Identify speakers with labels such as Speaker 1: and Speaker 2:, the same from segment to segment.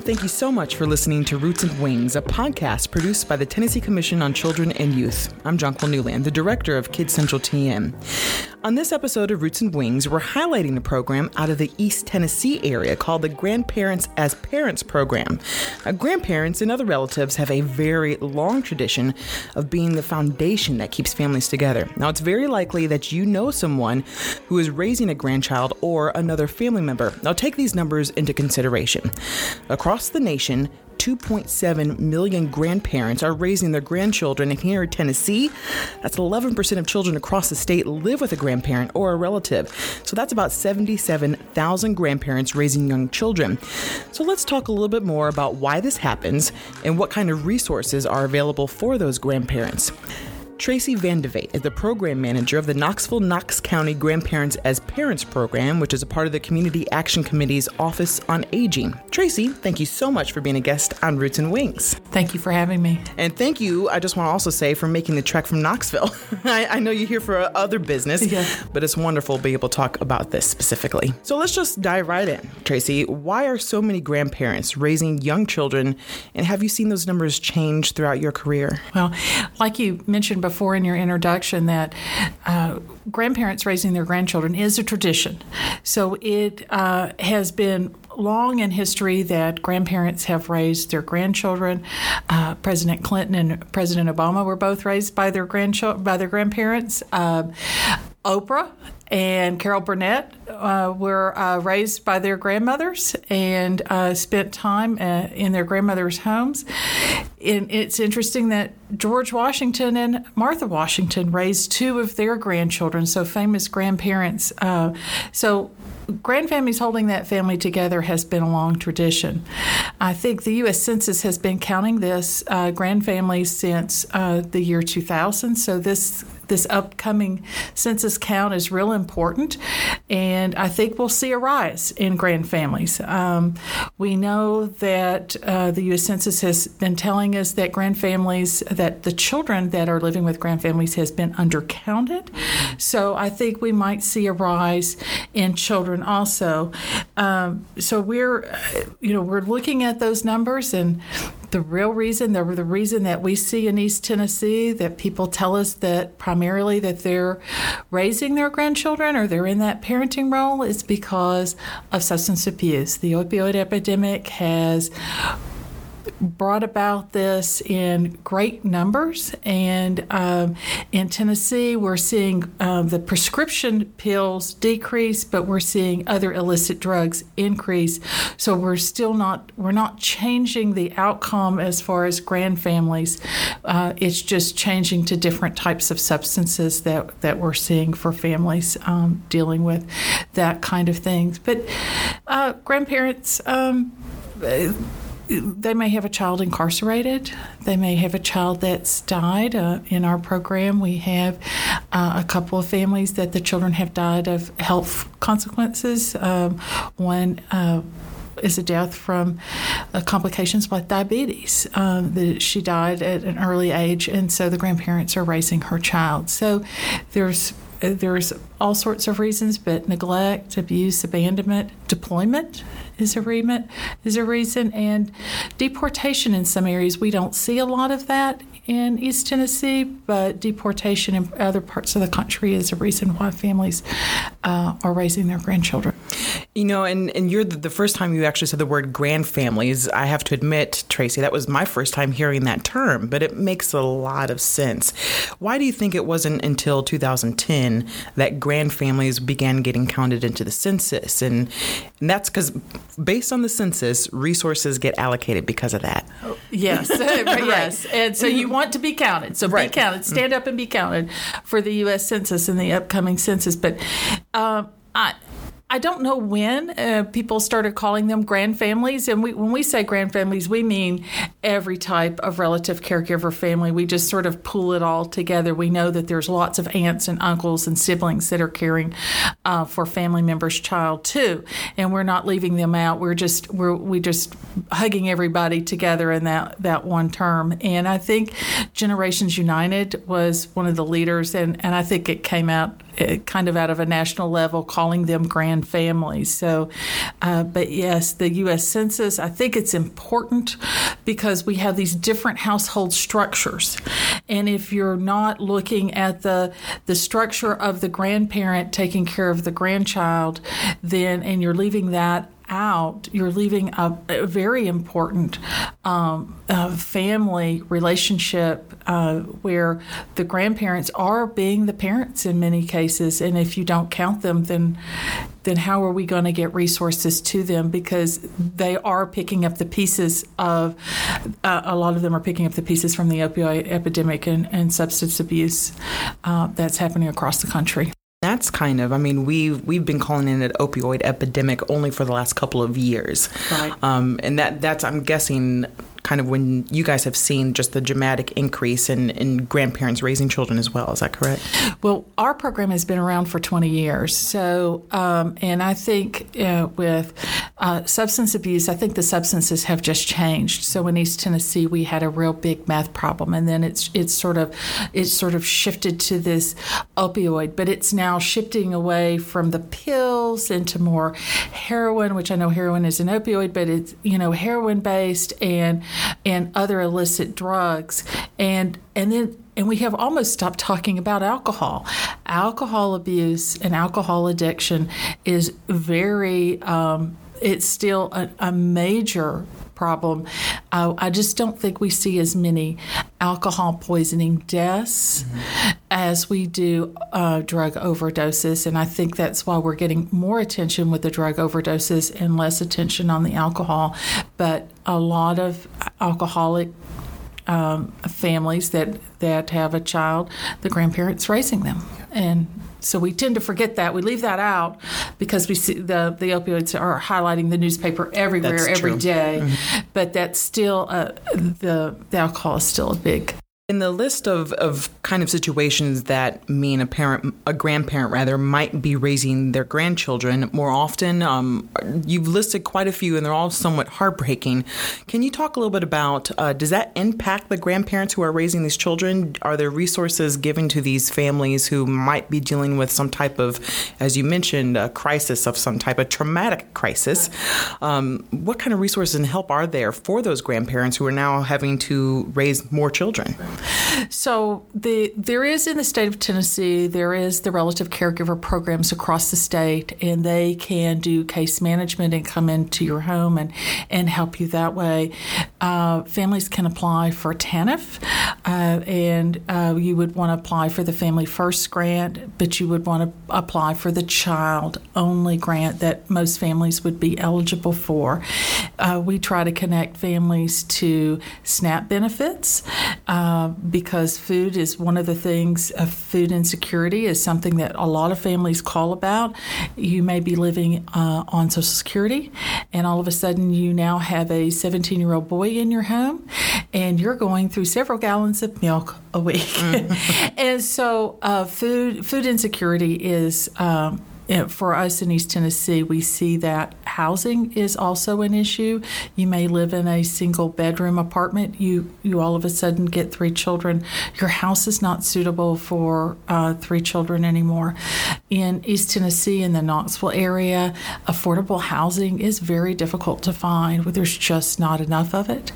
Speaker 1: thank you so much for listening to Roots and Wings, a podcast produced by the Tennessee Commission on Children and Youth. I'm Jonquil Newland, the director of Kids Central TN. On this episode of Roots and Wings, we're highlighting a program out of the East Tennessee area called the Grandparents as Parents program. Uh, grandparents and other relatives have a very long tradition of being the foundation that keeps families together. Now, it's very likely that you know someone who is raising a grandchild or another family member. Now, take these numbers into consideration. Across the nation, 2.7 million grandparents are raising their grandchildren. And here in Tennessee, that's 11% of children across the state live with a grandparent or a relative. So that's about 77,000 grandparents raising young children. So let's talk a little bit more about why this happens and what kind of resources are available for those grandparents. Tracy Vandevate is the program manager of the Knoxville Knox County Grandparents as Parents program, which is a part of the Community Action Committee's Office on Aging. Tracy, thank you so much for being a guest on Roots and Wings.
Speaker 2: Thank you for having me.
Speaker 1: And thank you, I just want to also say, for making the trek from Knoxville. I, I, know you're here for other business, yeah. but it's wonderful to be able to talk about this specifically. So let's just dive right in. Tracy, why are so many grandparents raising young children, and have you seen those numbers change throughout your career?
Speaker 2: Well, like you mentioned before, before in your introduction that uh, grandparents raising their grandchildren is a tradition. So it uh, has been long in history that grandparents have raised their grandchildren. Uh, President Clinton and President Obama were both raised by their grandchildren by their grandparents. Uh, Oprah and Carol Burnett uh, were uh, raised by their grandmothers and uh, spent time uh, in their grandmothers' homes. And it's interesting that George Washington and Martha Washington raised two of their grandchildren, so famous grandparents. Uh, so grandfamilies holding that family together has been a long tradition. I think the U.S. Census has been counting this uh, grandfamilies since the year 2000. So this this upcoming census count is real important, and I think we'll see a rise in grandfamilies. Um, we know that uh, the U.S. Census has been telling us that grand families, that the children that are living with grand families has been undercounted. So I think we might see a rise in children also. Um, so we're, you know, we're looking at those numbers and the real reason, the, the reason that we see in East Tennessee that people tell us that primarily that they're raising their grandchildren or they're in that parenting role is because of substance abuse. The opioid epidemic has brought about this in great numbers. And um, in Tennessee, we're seeing um, the prescription pills decrease, but we're seeing other illicit drugs increase. So we're still not we're not changing the outcome as far as grand families. Uh, it's just changing to different types of substances that that we're seeing for families um, dealing with that kind of things. But uh, grandparents. Um, they may have a child incarcerated. They may have a child that's died. Uh, in our program, we have uh, a couple of families that the children have died of health consequences. Um, one uh, is a death from uh, complications with diabetes. Um, that she died at an early age, and so the grandparents are raising her child. So there's there's all sorts of reasons, but neglect, abuse, abandonment, deployment is a reason, is a reason, and deportation in some areas. We don't see a lot of that in East Tennessee, but deportation in other parts of the country is a reason why families uh, are raising their grandchildren.
Speaker 1: You know, and, and you're the, the, first time you actually said the word grandfamilies. I have to admit, Tracy, that was my first time hearing that term, but it makes a lot of sense. Why do you think it wasn't until 2010 that grandfamilies began getting counted into the census? And, and that's because, based on the census, resources get allocated because of that.
Speaker 2: Yes, yes. And so you want to be counted. So right. be counted. Stand up and be counted for the U.S. Census and the upcoming census. But uh, I I don't know when uh, people started calling them grand families. And we, when we say grand families, we mean every type of relative caregiver family. We just sort of pull it all together. We know that there's lots of aunts and uncles and siblings that are caring uh, for family members' child too, and we're not leaving them out. We're just we're we just hugging everybody together in that that one term. And I think Generations United was one of the leaders, and and I think it came out kind of out of a national level, calling them grand families. So, uh, but yes, the U.S. Census, I think it's important because we have these different household structures, and if you're not looking at the the structure of the grandparent taking care of the grandchild, then and you're leaving that out, you're leaving a, a very important um, family relationship uh, where the grandparents are being the parents in many cases, and if you don't count them, then then how are we going to get resources to them? Because they are picking up the pieces of uh, a lot of them are picking up the pieces from the opioid epidemic and, and substance abuse uh, that's happening across the country
Speaker 1: that's kind of, I mean, we've we've been calling it an opioid epidemic only for the last couple of years,
Speaker 2: right?
Speaker 1: Um, and that that's I'm guessing kind of when you guys have seen just the dramatic increase in, in grandparents raising children as well. Is that correct?
Speaker 2: Well, our program has been around for 20 years. So, um, and I think uh, with uh, substance abuse, I think the substances have just changed. So in East Tennessee, we had a real big meth problem, and then it's it's sort of it's sort of shifted to this opioid, but it's now shifting away from the pills into more heroin, which I know heroin is an opioid, but it's you know heroin based and and other illicit drugs. And and then and we have almost stopped talking about alcohol. Alcohol abuse and alcohol addiction is very um, it's still a, a major problem. Uh, I just don't think we see as many alcohol poisoning deaths mm-hmm. as we do uh, drug overdoses. And I think that's why we're getting more attention with the drug overdoses and less attention on the alcohol. But a lot of alcoholic um, families that, that have a child, the grandparents raising them. And so we tend to forget that. We leave that out because we see the, the opioids are highlighting the newspaper everywhere
Speaker 1: that's
Speaker 2: every
Speaker 1: true.
Speaker 2: day.
Speaker 1: Mm-hmm.
Speaker 2: But that's still uh, the the alcohol is still a big
Speaker 1: in the list of, of kind of situations that mean a parent, a grandparent rather, might be raising their grandchildren more often, um, you've listed quite a few and they're all somewhat heartbreaking. Can you talk a little bit about uh, does that impact the grandparents who are raising these children? Are there resources given to these families who might be dealing with some type of, as you mentioned, a crisis of some type of traumatic crisis? Um, what kind of resources and help are there for those grandparents who are now having to raise more children?
Speaker 2: So the there is in the state of Tennessee there is the relative caregiver programs across the state, and they can do case management and come into your home and and help you that way. Uh, families can apply for TANF, uh, and uh, you would want to apply for the Family First grant, but you would want to apply for the Child Only grant that most families would be eligible for. Uh, we try to connect families to SNAP benefits. Uh, because food is one of the things, uh, food insecurity is something that a lot of families call about. You may be living uh, on Social Security, and all of a sudden you now have a 17 year old boy in your home, and you're going through several gallons of milk a week. Mm. and so, uh, food food insecurity is um, for us in East Tennessee, we see that housing is also an issue. You may live in a single bedroom apartment. You you all of a sudden get three children. Your house is not suitable for uh, three children anymore. In East Tennessee, in the Knoxville area, affordable housing is very difficult to find. There's just not enough of it.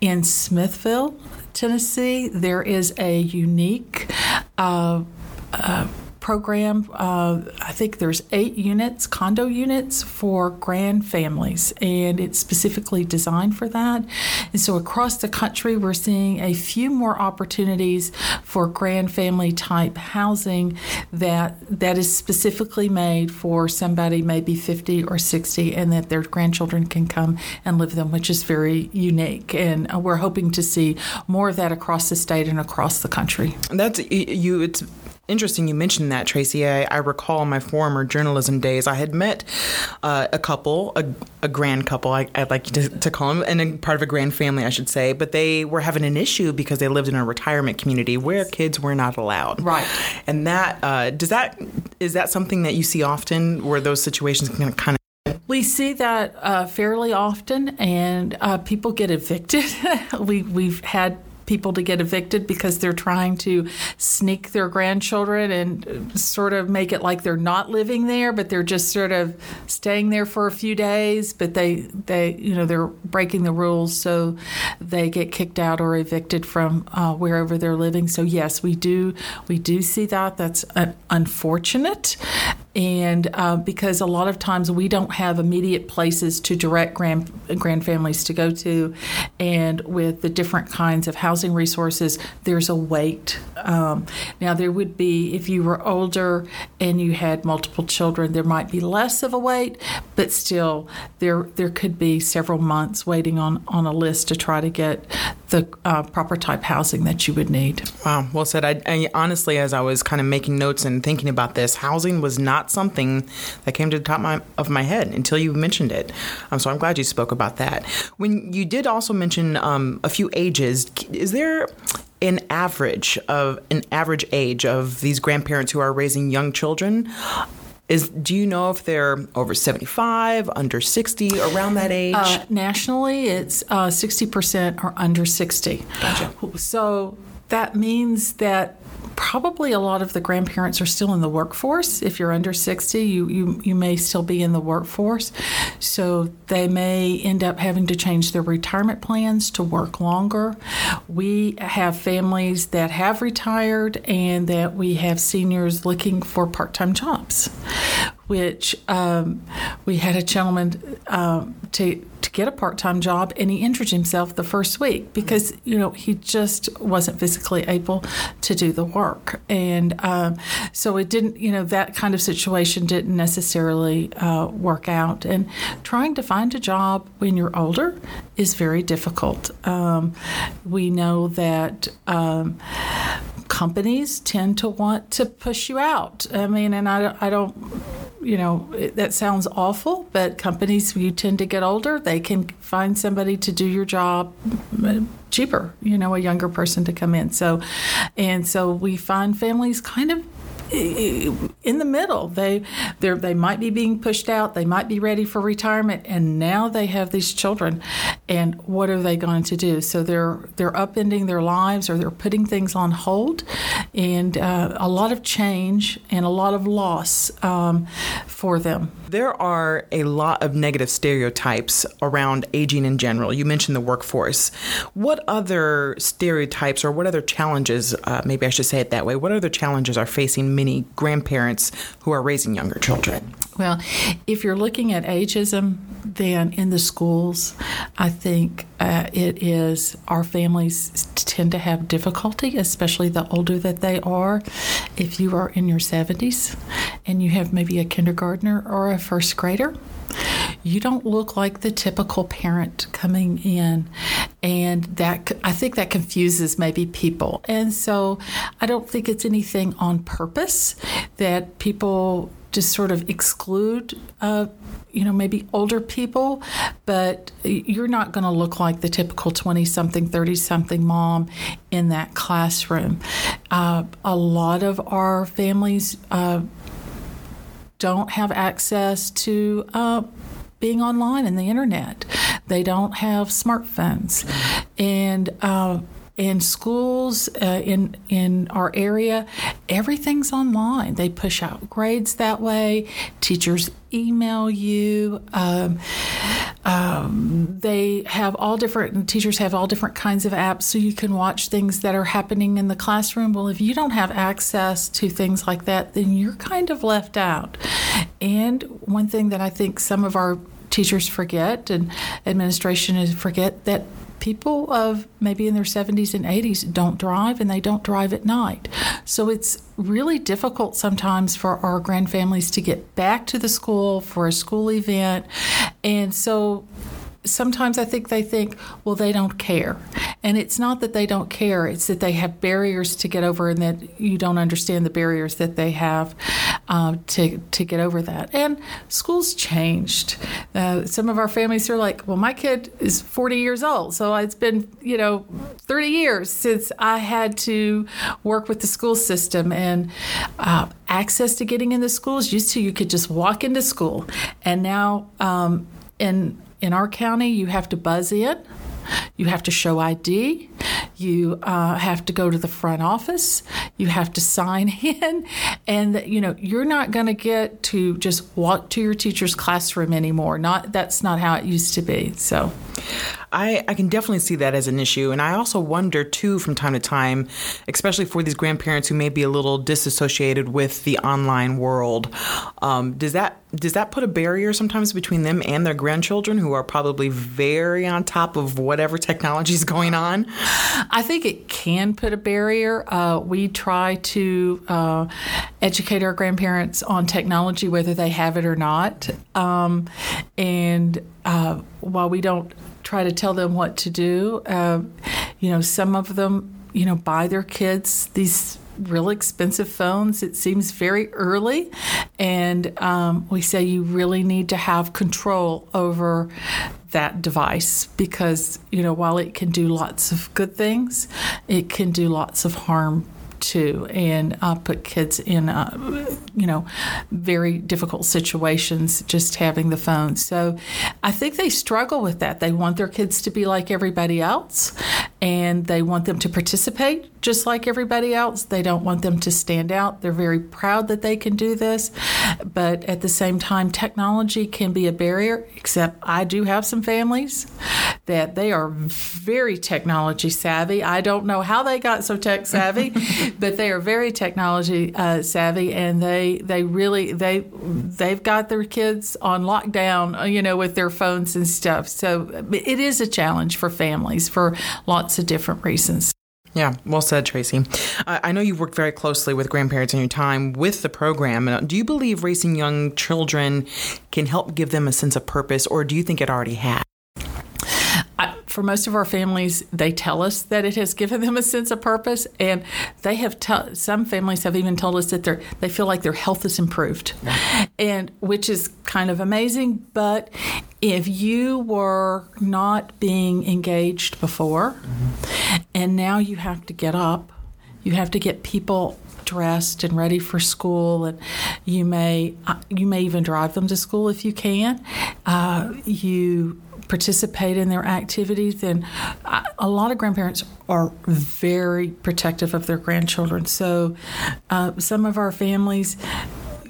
Speaker 2: In Smithville, Tennessee, there is a unique. Uh, uh, program. Uh, I think there's eight units, condo units for grand families, and it's specifically designed for that. And so across the country, we're seeing a few more opportunities for grand family type housing that that is specifically made for somebody maybe 50 or 60, and that their grandchildren can come and live them, which is very unique. And we're hoping to see more of that across the state and across the country.
Speaker 1: That's you. It's interesting you mentioned that, Tracy. I, I recall my former journalism days, I had met uh, a couple, a, a, grand couple, I, would like to, to, call them, and a part of a grand family, I should say, but they were having an issue because they lived in a retirement community where kids were not allowed.
Speaker 2: Right.
Speaker 1: And that, uh, does that, is that something that you see often where those situations can kind of
Speaker 2: we see that uh, fairly often, and uh, people get evicted. we we've had people to get evicted because they're trying to sneak their grandchildren and sort of make it like they're not living there, but they're just sort of staying there for a few days. But they, they you know, they're breaking the rules, so they get kicked out or evicted from uh, wherever they're living. So yes, we do we do see that. That's uh, unfortunate, and uh, because a lot of times we don't have immediate places to direct grand grand families to go to, and with the different kinds of housing resources, there's a wait. Um, now there would be if you were older and you had multiple children, there might be less of a wait, but still there there could be several months waiting on on a list to try to get the uh, proper type housing that you would need.
Speaker 1: Wow, well said. I, I honestly, as I was kind of making notes and thinking about this, housing was not something that came to the top of my, of my head until you mentioned it. Um, so I'm glad you spoke about that. When you did also mention um, a few ages, is there an average of an average age of these grandparents who are raising young children? Is do you know if they're over 75, under 60, around that age? Uh,
Speaker 2: nationally, it's uh, 60% are under 60.
Speaker 1: Gotcha.
Speaker 2: So that means that probably a lot of the grandparents are still in the workforce. If you're under 60, you, you, you may still be in the workforce. So they may end up having to change their retirement plans to work longer. We have families that have retired and that we have seniors looking for part time jobs, which um, we had a gentleman um, to get a part-time job and he injured himself the first week because you know he just wasn't physically able to do the work. And um, so it didn't you know that kind of situation didn't necessarily uh, work out. And trying to find a job when you're older is very difficult. Um, we know that um, companies tend to want to push you out. I mean and i, I don't you know, it, that sounds awful, but companies, you tend to get older, they can find somebody to do your job mm, cheaper, you know, a younger person to come in. So, and so we find families kind of in the middle. They they might be being pushed out. They might be ready for retirement, and now they have these children. And what are they going to do? So they're they're upending their lives, or they're putting things on hold, and uh, a lot of change and a lot of loss um, for them.
Speaker 1: There are a lot of negative stereotypes around aging in general. You mentioned the workforce. What other stereotypes, or what other challenges? Uh, maybe I should say it that way. What other challenges are facing many grandparents who are raising younger children?
Speaker 2: Well, if you're looking at ageism, then in the schools, I think uh, it is our families tend to have difficulty, especially the older that they are. If you are in your 70s and you have maybe a kindergartner or a first grader, you don't look like the typical parent coming in. And that i think that confuses maybe people. And so i don't think it's anything on purpose that people just sort of exclude uh, you know maybe older people but you're not going to look like the typical 20 something 30 something mom in that classroom uh, a lot of our families uh, don't have access to uh, being online and the internet. They don't have smartphones, and uh, in schools uh, in in our area, everything's online. They push out grades that way. Teachers email you. Um, um, they have all different teachers have all different kinds of apps, so you can watch things that are happening in the classroom. Well, if you don't have access to things like that, then you're kind of left out. And one thing that I think some of our teachers forget and administration is forget that people of maybe in their 70s and 80s don't drive and they don't drive at night. So it's really difficult sometimes for our grand families to get back to the school for a school event. And so sometimes I think they think, well, they don't care. And it's not that they don't care, it's that they have barriers to get over and that you don't understand the barriers that they have uh, to, to get over that. And schools changed. Uh, some of our families are like, well, my kid is 40 years old, so it's been, you know, 30 years since I had to work with the school system. And uh, access to getting into schools used to, you could just walk into school. And now, um, in in our county, you have to buzz in. You have to show ID. You uh, have to go to the front office. You have to sign in, and you know you're not going to get to just walk to your teacher's classroom anymore. Not that's not how it used to be. So.
Speaker 1: I, I can definitely see that as an issue. And I also wonder, too, from time to time, especially for these grandparents who may be a little disassociated with the online world, um, does that does that put a barrier sometimes between them and their grandchildren who are probably very on top of whatever technology is going on?
Speaker 2: I think it can put a barrier. Uh, we try to uh, educate our grandparents on technology, whether they have it or not. Um, and uh, while we don't try to tell them what to do. Uh, you know, some of them, you know, buy their kids these real expensive phones. It seems very early, and um, we say you really need to have control over that device because you know while it can do lots of good things, it can do lots of harm too, and uh, put kids in, uh, you know, very difficult situations just having the phone. So I think they struggle with that. They want their kids to be like everybody else, and they want them to participate just like everybody else. They don't want them to stand out. They're very proud that they can do this, but at the same time, technology can be a barrier. Except I do have some families that they are very technology savvy. I don't know how they got so tech savvy, but they are very technology uh, savvy, and they they really they they've got their kids on lockdown, uh, you know, with their phones and stuff. So it is a challenge for families for lots of different reasons.
Speaker 1: Yeah, well said, Tracy. I know you've worked very closely with grandparents in your time with the program. Do you believe raising young children can help give them a sense of purpose, or do you think it already has?
Speaker 2: For most of our families, they tell us that it has given them a sense of purpose, and they have. T- some families have even told us that they they feel like their health is improved, and which is kind of amazing. But if you were not being engaged before, mm-hmm. and now you have to get up, you have to get people dressed and ready for school, and you may uh, you may even drive them to school if you can. Uh, you participate in their activities. And a lot of grandparents are very protective of their grandchildren. So uh, some of our families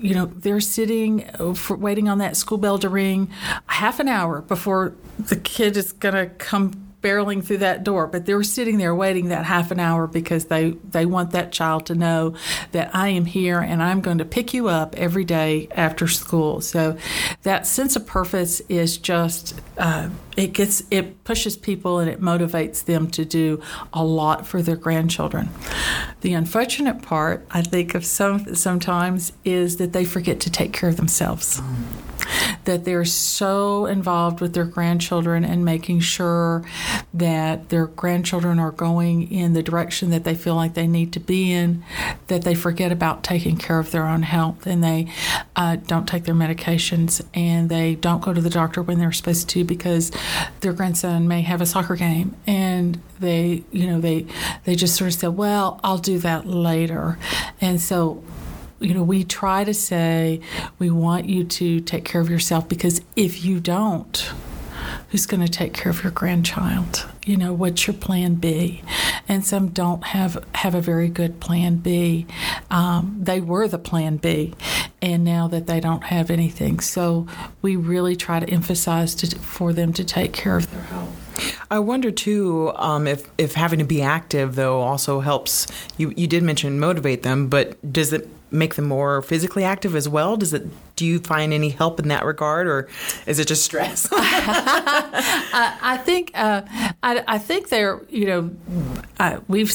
Speaker 2: you know they're sitting uh, waiting on that school bell to ring half an hour before the kid is going to come barreling through that door, but they're sitting there waiting that half an hour because they, they want that child to know that I am here and I'm going to pick you up every day after school. So that sense of purpose is just uh, it gets it pushes people and it motivates them to do a lot for their grandchildren. The unfortunate part, I think, of some sometimes is that they forget to take care of themselves. Mm that they're so involved with their grandchildren and making sure that their grandchildren are going in the direction that they feel like they need to be in, that they forget about taking care of their own health and they uh, don't take their medications and they don't go to the doctor when they're supposed to because their grandson may have a soccer game. And they, you know, they they just sort of say, "Well, I'll do that later," and so you know, we try to say we want you to take care of yourself because if you don't, who's going to take care of your grandchild? You know, what's your plan B? And some don't have have a very good plan B. Um, they were the plan B, and now that they don't have anything, so we really try to emphasize to, for them to take care of their health.
Speaker 1: I wonder too um, if if having to be active though also helps. You you did mention motivate them, but does it make them more physically active as well? Does it? Do you find any help in that regard, or is it just stress?
Speaker 2: I, I, think uh, I, I, think they're you know uh, we've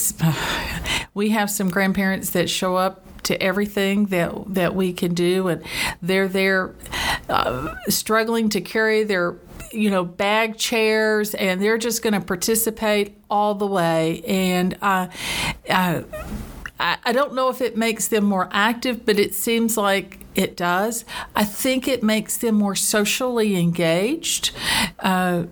Speaker 2: we have some grandparents that show up to everything that that we can do, and they're there uh, struggling to carry their you know, bag chairs, and they're just going to participate all the way. And uh, uh, I don't know if it makes them more active, but it seems like it does. I think it makes them more socially engaged. Uh,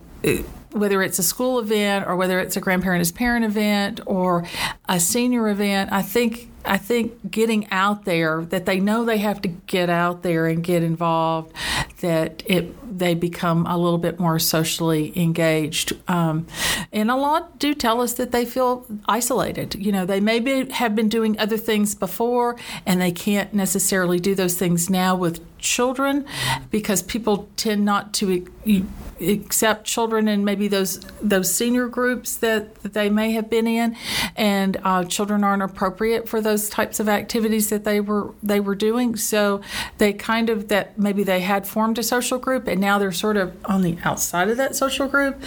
Speaker 2: whether it's a school event or whether it's a grandparent as parent event or a senior event, I think I think getting out there that they know they have to get out there and get involved, that it they become a little bit more socially engaged. Um, and a lot do tell us that they feel isolated. You know, they maybe have been doing other things before and they can't necessarily do those things now with children because people tend not to accept children in maybe those those senior groups that, that they may have been in, and uh, children aren't appropriate for those types of activities that they were they were doing. So they kind of that maybe they had formed a social group, and now they're sort of on the outside of that social group.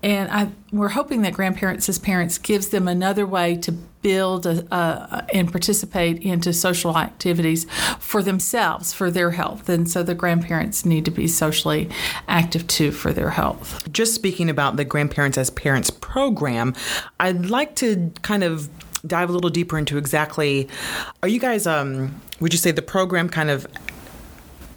Speaker 2: And I, we're hoping that grandparents as parents gives them another way to build a, and participate into social activities for themselves, for their health. And so the grandparents need to be socially active too for their health.
Speaker 1: Just speaking about the Grandparents as Parents program, I'd like to kind of dive a little deeper into exactly are you guys um would you say the program kind of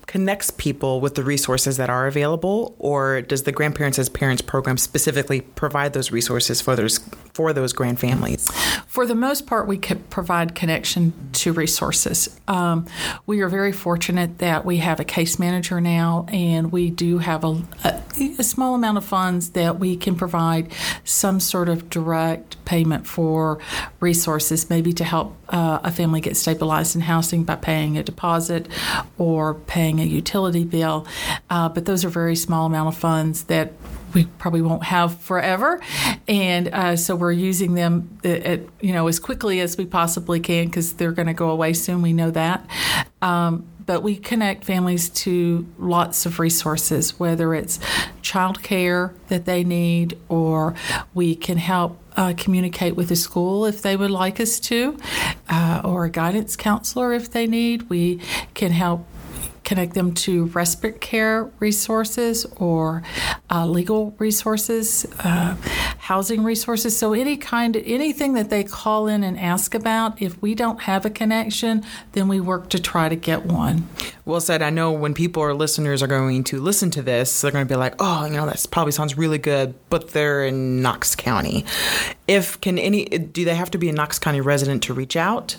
Speaker 1: connects people with the resources that are available, or does the Grandparents as Parents program specifically provide those resources for those for those grand families?
Speaker 2: For the most part, we provide connection to resources. Um, we are very fortunate that we have a case manager now, and we do have a, a, a small amount of funds that we can provide some sort of direct payment for resources, maybe to help uh, a family get stabilized in housing by paying a deposit or paying a utility bill. Uh, but those are very small amount of funds that we probably won't have forever, and uh, so we're using them at, uh, you know as quickly as we possibly can because they're going to go away soon. We know that. Um, but we connect families to lots of resources, whether it's child care that they need, or we can help uh, communicate with the school if they would like us to, uh, or a guidance counselor if they need. We can help connect them to respite care resources or uh, legal resources, uh, housing resources. So any kind, anything that they call in and ask about, if we don't have a connection, then we work to try to get one.
Speaker 1: Well said. I know when people or listeners are going to listen to this, they're going to be like, "Oh, you know, that probably sounds really good," but they're in Knox County. If can any, do they have to be a Knox County resident to reach out?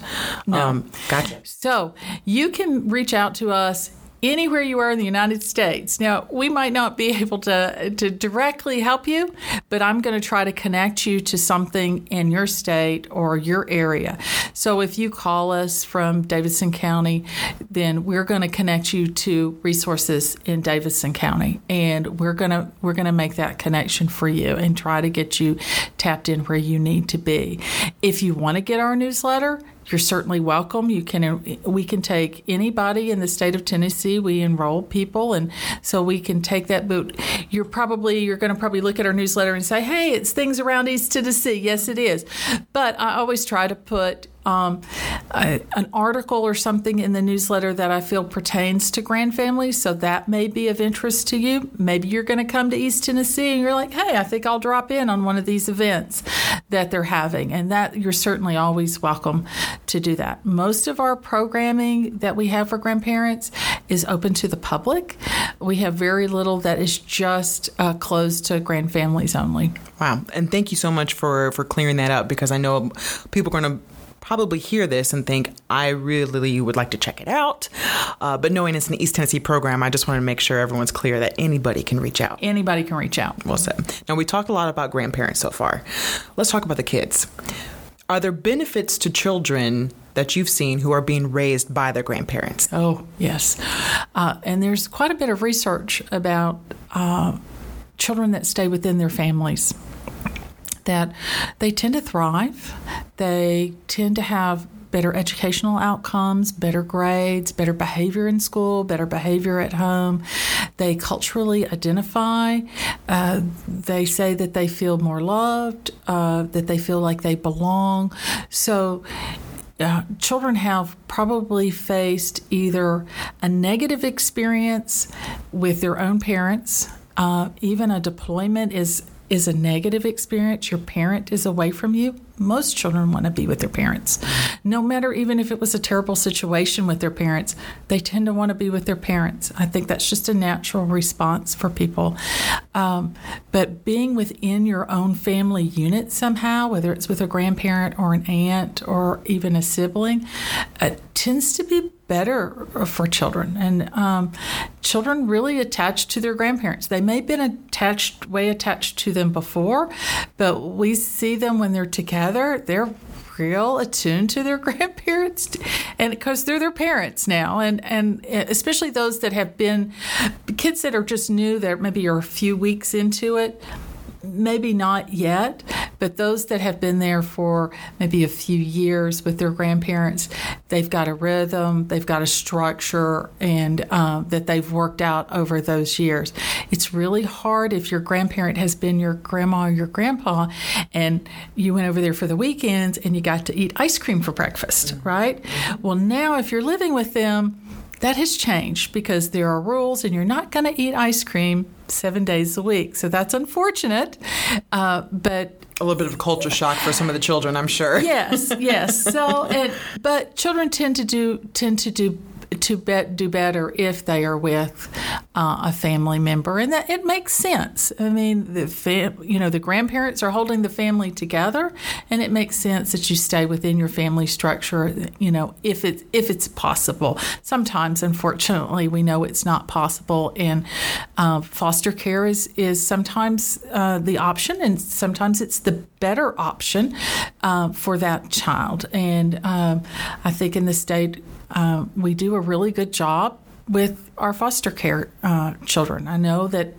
Speaker 2: No. Um,
Speaker 1: gotcha.
Speaker 2: So you can reach out to us anywhere you are in the United States. Now, we might not be able to, to directly help you, but I'm going to try to connect you to something in your state or your area. So if you call us from Davidson County, then we're going to connect you to resources in Davidson County and we're going to we're going to make that connection for you and try to get you tapped in where you need to be. If you want to get our newsletter, you're certainly welcome. You can we can take anybody in the state of Tennessee. We enroll people, and so we can take that. But you're probably you're going to probably look at our newsletter and say, "Hey, it's things around East Tennessee." Yes, it is. But I always try to put um, an article or something in the newsletter that I feel pertains to grand families. So that may be of interest to you. Maybe you're going to come to East Tennessee and you're like, hey, I think I'll drop in on one of these events that they're having. And that you're certainly always welcome to do that. Most of our programming that we have for grandparents is open to the public. We have very little that is just uh, closed to grand families only.
Speaker 1: Wow. And thank you so much for, for clearing that up because I know people are going to probably hear this and think, I really would like to check it out. Uh, but knowing it's an East Tennessee program, I just want to make sure everyone's clear that anybody can reach out.
Speaker 2: Anybody can reach out.
Speaker 1: Well said. Now, we talked a lot about grandparents so far. Let's talk about the kids. Are there benefits to children that you've seen who are being raised by their grandparents?
Speaker 2: Oh, yes. Uh, and there's quite a bit of research about uh, children that stay within their families that they tend to thrive. They tend to have better educational outcomes, better grades, better behavior in school, better behavior at home. They culturally identify. Uh, they say that they feel more loved, uh, that they feel like they belong. So, uh, children have probably faced either a negative experience with their own parents. Uh, even a deployment is is a negative experience, your parent is away from you, most children want to be with their parents. No matter even if it was a terrible situation with their parents, they tend to want to be with their parents. I think that's just a natural response for people. Um, but being within your own family unit somehow, whether it's with a grandparent or an aunt or even a sibling, uh, tends to be better for children. And um, children really attach to their grandparents. They may have been attached, way attached to them before, but we see them when they're together. They're real attuned to their grandparents and because they're their parents now and and especially those that have been kids that are just new that maybe are a few weeks into it maybe not yet, but those that have been there for maybe a few years with their grandparents, they've got a rhythm, they've got a structure, and um, that they've worked out over those years. It's really hard if your grandparent has been your grandma or your grandpa, and you went over there for the weekends and you got to eat ice cream for breakfast, right? Well, now if you're living with them, that has changed because there are rules and you're not going to eat ice cream seven days a week. So that's unfortunate. Uh, but
Speaker 1: a little bit of a culture shock for some of the children, I'm sure.
Speaker 2: yes, yes. So, it, but children tend to do tend to do to do better if they are with uh, a family member, and that it makes sense. I mean, the fam- you know the grandparents are holding the family together, and it makes sense that you stay within your family structure. You know, if it's if it's possible. Sometimes, unfortunately, we know it's not possible, and uh, foster care is is sometimes uh, the option, and sometimes it's the better option uh, for that child. And um, I think in the state uh, we do a really good job with our foster care uh, children. I know that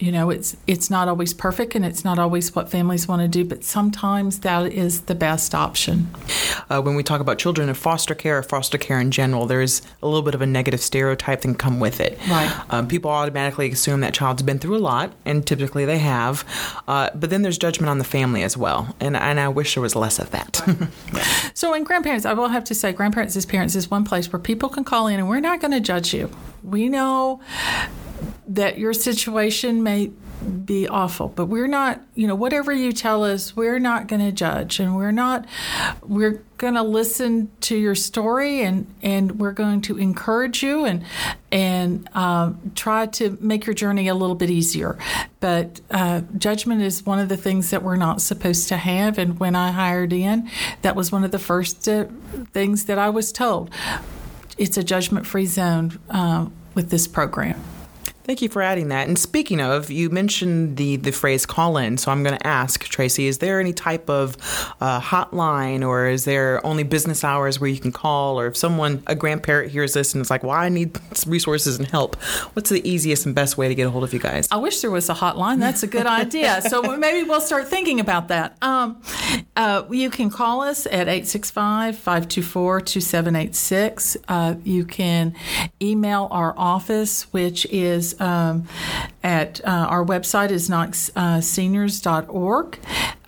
Speaker 2: you know it's it's not always perfect and it's not always what families want to do but sometimes that is the best option.
Speaker 1: Uh, when we talk about children in foster care or foster care in general there's a little bit of a negative stereotype that can come with it.
Speaker 2: Right.
Speaker 1: Um, people automatically assume that child's been through a lot and typically they have uh, but then there's judgment on the family as well and, and i wish there was less of that.
Speaker 2: So in grandparents i will have to say grandparents as parents is one place where people can call in and we're not going to judge you. We know that your situation may be awful but we're not you know whatever you tell us we're not going to judge and we're not we're going to listen to your story and and we're going to encourage you and and um, try to make your journey a little bit easier. But uh, judgment is one of the things that we're not supposed to have. And when i hired in that was one of the first uh, things that i was told. It's a judgment free zone uh, with this program
Speaker 1: Thank you for adding that. And speaking of, you mentioned the, the phrase call in. So I'm going to ask, Tracy, is there any type of uh, hotline or is there only business hours where you can call? Or if someone, a grandparent, hears this and is like, well, I need resources and help, what's the easiest and best way to get a hold of you guys?
Speaker 2: I wish there was a hotline. That's a good idea. So maybe we'll start thinking about that. Um, uh, you can call us at 865 524 2786. Uh, you can email our office, which is um, at uh, our website is knoxseniors.org.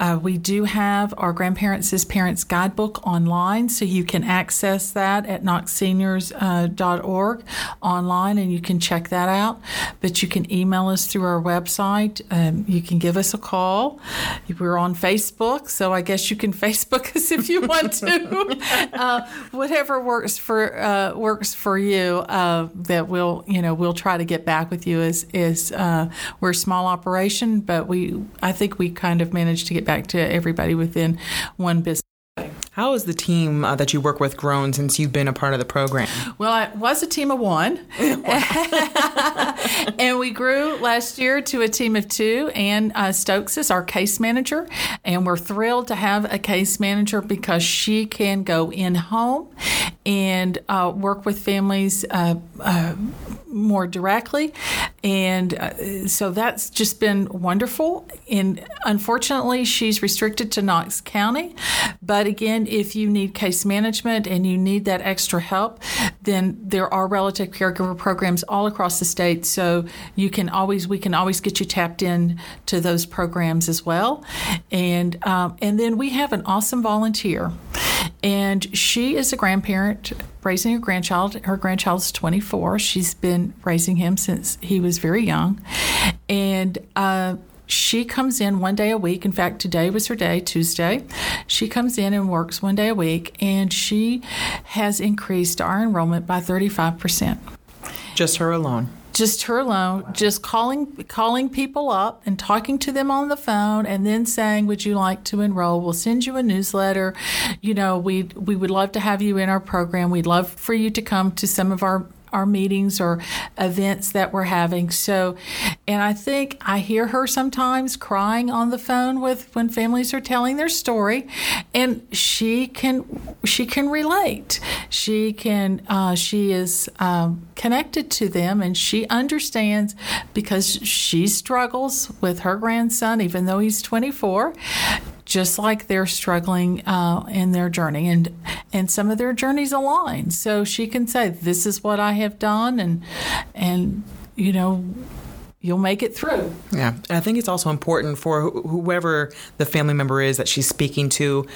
Speaker 2: Uh, we do have our Grandparents Parents Guidebook online, so you can access that at knoxseniors.org uh, online and you can check that out. But you can email us through our website. Um, you can give us a call. We're on Facebook, so I guess you can Facebook us if you want to. uh, whatever works for uh, works for you. Uh, that we'll you know we'll try to get back with you. Is is uh, we're a small operation, but we I think we kind of managed to get back to everybody within one business.
Speaker 1: How has the team uh, that you work with grown since you've been a part of the program?
Speaker 2: Well, I was a team of one. and we grew last year to a team of two. And uh, Stokes is our case manager. And we're thrilled to have a case manager because she can go in home and uh, work with families uh, uh, more directly. And uh, so that's just been wonderful. And unfortunately, she's restricted to Knox County. But again, if you need case management and you need that extra help, then there are relative caregiver programs all across the state. So you can always, we can always get you tapped in to those programs as well. And, um, and then we have an awesome volunteer. And she is a grandparent raising a grandchild. Her grandchild is 24. She's been raising him since he was very young. And uh, she comes in one day a week. In fact, today was her day, Tuesday. She comes in and works one day a week, and she has increased our enrollment by 35%.
Speaker 1: Just her alone
Speaker 2: just her alone, just calling calling people up and talking to them on the phone, and then saying, "Would you like to enroll? We'll send you a newsletter. You know, we we would love to have you in our program. We'd love for you to come to some of our our meetings or events that we're having. So, and I think I hear her sometimes crying on the phone with when families are telling their story, and she can she can relate. She can uh, she is um, connected to them, and she understands because she struggles with her grandson, even though he's 24 just like they're struggling uh, in their journey, and and some of their journeys align. So she can say, "This is what I have done," and and you know you'll make it through.
Speaker 1: Yeah. And I think it's also important for wh- whoever the family member is that she's speaking to.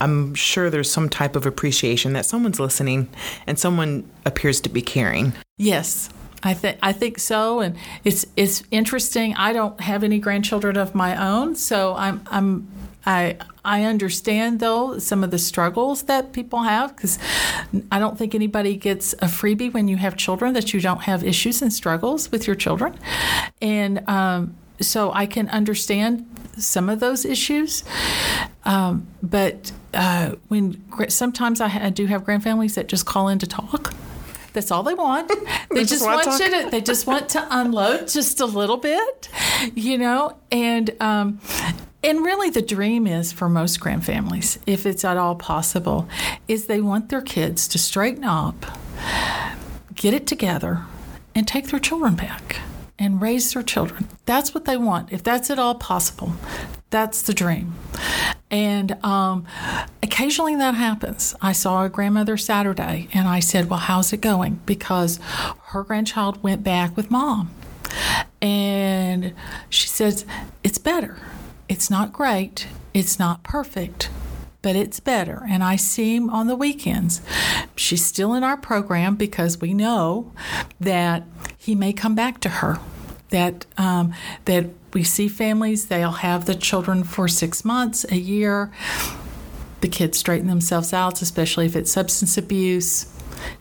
Speaker 1: I'm sure there's some type of appreciation that someone's listening and someone appears to be caring.
Speaker 2: Yes. I think I think so, and it's it's interesting. I don't have any grandchildren of my own, so I'm I'm I I understand though some of the struggles that people have because I don't think anybody gets a freebie when you have children that you don't have issues and struggles with your children, and um, so I can understand some of those issues. Um, but uh, when sometimes I, I do have grandfamilies that just call in to talk. That's all they want. They, just, just, want, want you to. They just want to unload just a little bit, you know. And um, and really, the dream is for most grand families, if it's at all possible, is they want their kids to straighten up, get it together, and take their children back and raise their children. That's what they want. If that's at all possible, that's the dream. And um, occasionally that happens. I saw a grandmother Saturday and I said, Well, how's it going? Because her grandchild went back with mom. And she says, It's better. It's not great, it's not perfect, but it's better. And I see him on the weekends. She's still in our program because we know that he may come back to her. That um, that we see families, they'll have the children for six months, a year. The kids straighten themselves out, especially if it's substance abuse.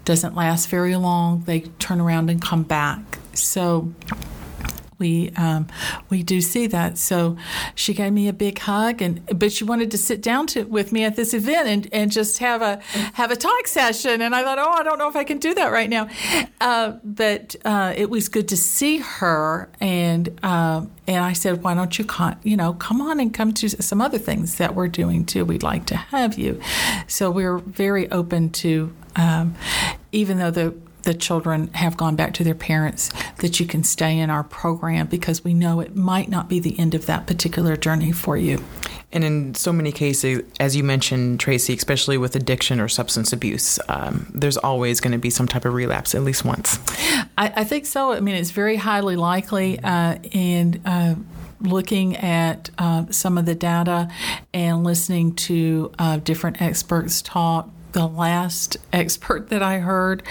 Speaker 2: Doesn't last very long. They turn around and come back. So we um, we do see that. So she gave me a big hug, and but she wanted to sit down to, with me at this event and, and just have a have a talk session. And I thought, oh, I don't know if I can do that right now. Uh, but uh, it was good to see her, and uh, and I said, why don't you come, you know come on and come to some other things that we're doing too. We'd like to have you. So we're very open to. Um, even though the the children have gone back to their parents, that you can stay in our program because we know it might not be the end of that particular journey for you.
Speaker 1: And in so many cases, as you mentioned, Tracy, especially with addiction or substance abuse, um, there's always going to be some type of relapse at least once.
Speaker 2: I, I think so. I mean, it's very highly likely. Uh, and uh, looking at uh, some of the data and listening to uh, different experts talk, the last expert that I heard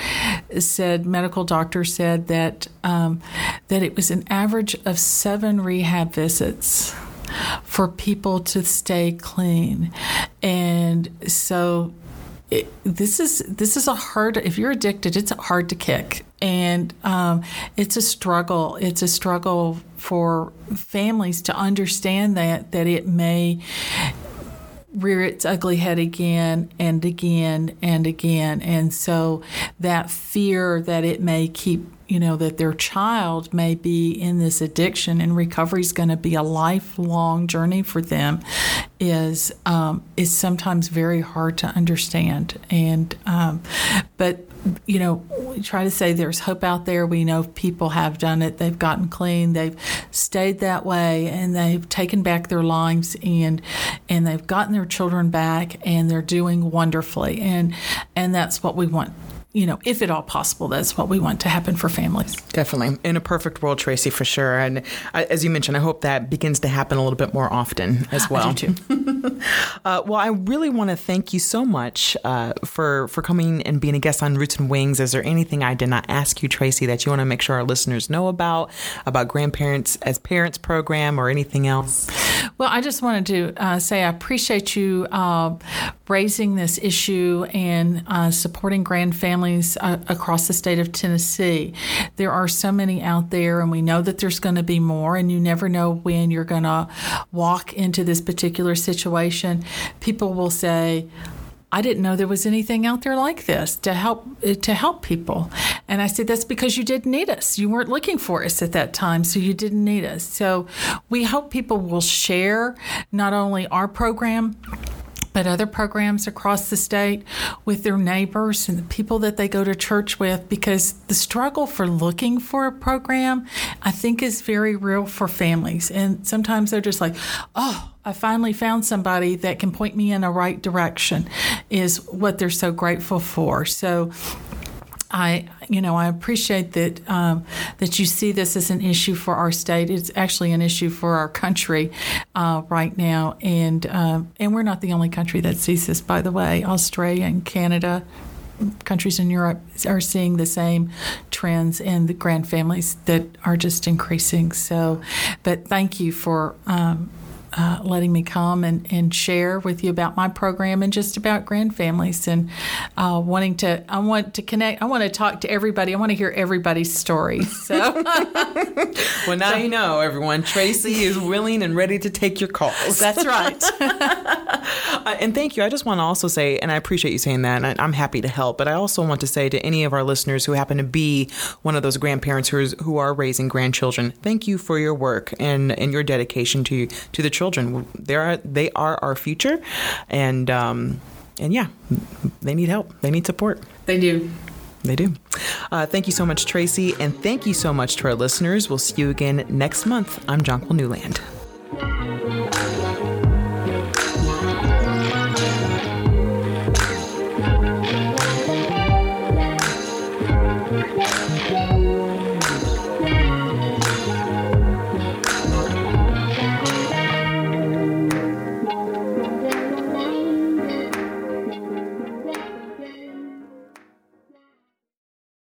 Speaker 2: said medical doctor said that um, that it was an average of seven rehab visits for people to stay clean, and so it, this is this is a hard. If you're addicted, it's hard to kick, and um, it's a struggle. It's a struggle for families to understand that that it may rear its ugly head again and again and again. And so that fear that it may keep, you know, that their child may be in this addiction and recovery is going to be a lifelong journey for them is um, is sometimes very hard to understand. And um, but you know, we try to say there's hope out there. We know people have done it. They've gotten clean. They've stayed that way, and they've taken back their lives, and and they've gotten their children back, and they're doing wonderfully. And and that's what we want you know, if at all possible, that's what we want to happen for families.
Speaker 1: Definitely. In a perfect world, Tracy, for sure. And as you mentioned, I hope that begins to happen a little bit more often as well.
Speaker 2: I do too.
Speaker 1: uh, well, I really want to thank you so much uh, for, for coming and being a guest on Roots and Wings. Is there anything I did not ask you, Tracy, that you want to make sure our listeners know about, about Grandparents as Parents program or anything else?
Speaker 2: Well, I just wanted to uh, say I appreciate you uh, raising this issue and uh, supporting grand families families uh, across the state of Tennessee. There are so many out there, and we know that there's going to be more, and you never know when you're going to walk into this particular situation. People will say, I didn't know there was anything out there like this to help to help people. And I said that's because you didn't need us. You weren't looking for us at that time, so you didn't need us. So we hope people will share not only our program but other programs across the state with their neighbors and the people that they go to church with because the struggle for looking for a program I think is very real for families. And sometimes they're just like oh I finally found somebody that can point me in the right direction is what they're so grateful for. So I, you know, I appreciate that um, that you see this as an issue for our state. It's actually an issue for our country uh, right now, and um, and we're not the only country that sees this. By the way, Australia and Canada, countries in Europe are seeing the same trends and the grand families that are just increasing. So, but thank you for. Um, uh, letting me come and, and share with you about my program and just about grand families and uh, wanting to I want to connect I want to talk to everybody. I want to hear everybody's story. So
Speaker 1: well now you know everyone. Tracy is willing and ready to take your calls.
Speaker 2: That's right.
Speaker 1: Uh, and thank you. I just want to also say and I appreciate you saying that and I'm happy to help but I also want to say to any of our listeners who happen to be one of those grandparents who, is, who are raising grandchildren thank you for your work and, and your dedication to to the children children. They are they are our future, and um, and yeah, they need help. They need support.
Speaker 2: They do.
Speaker 1: They do. Uh, thank you so much, Tracy, and thank you so much to our listeners. We'll see you again next month. I'm Jonquil Newland.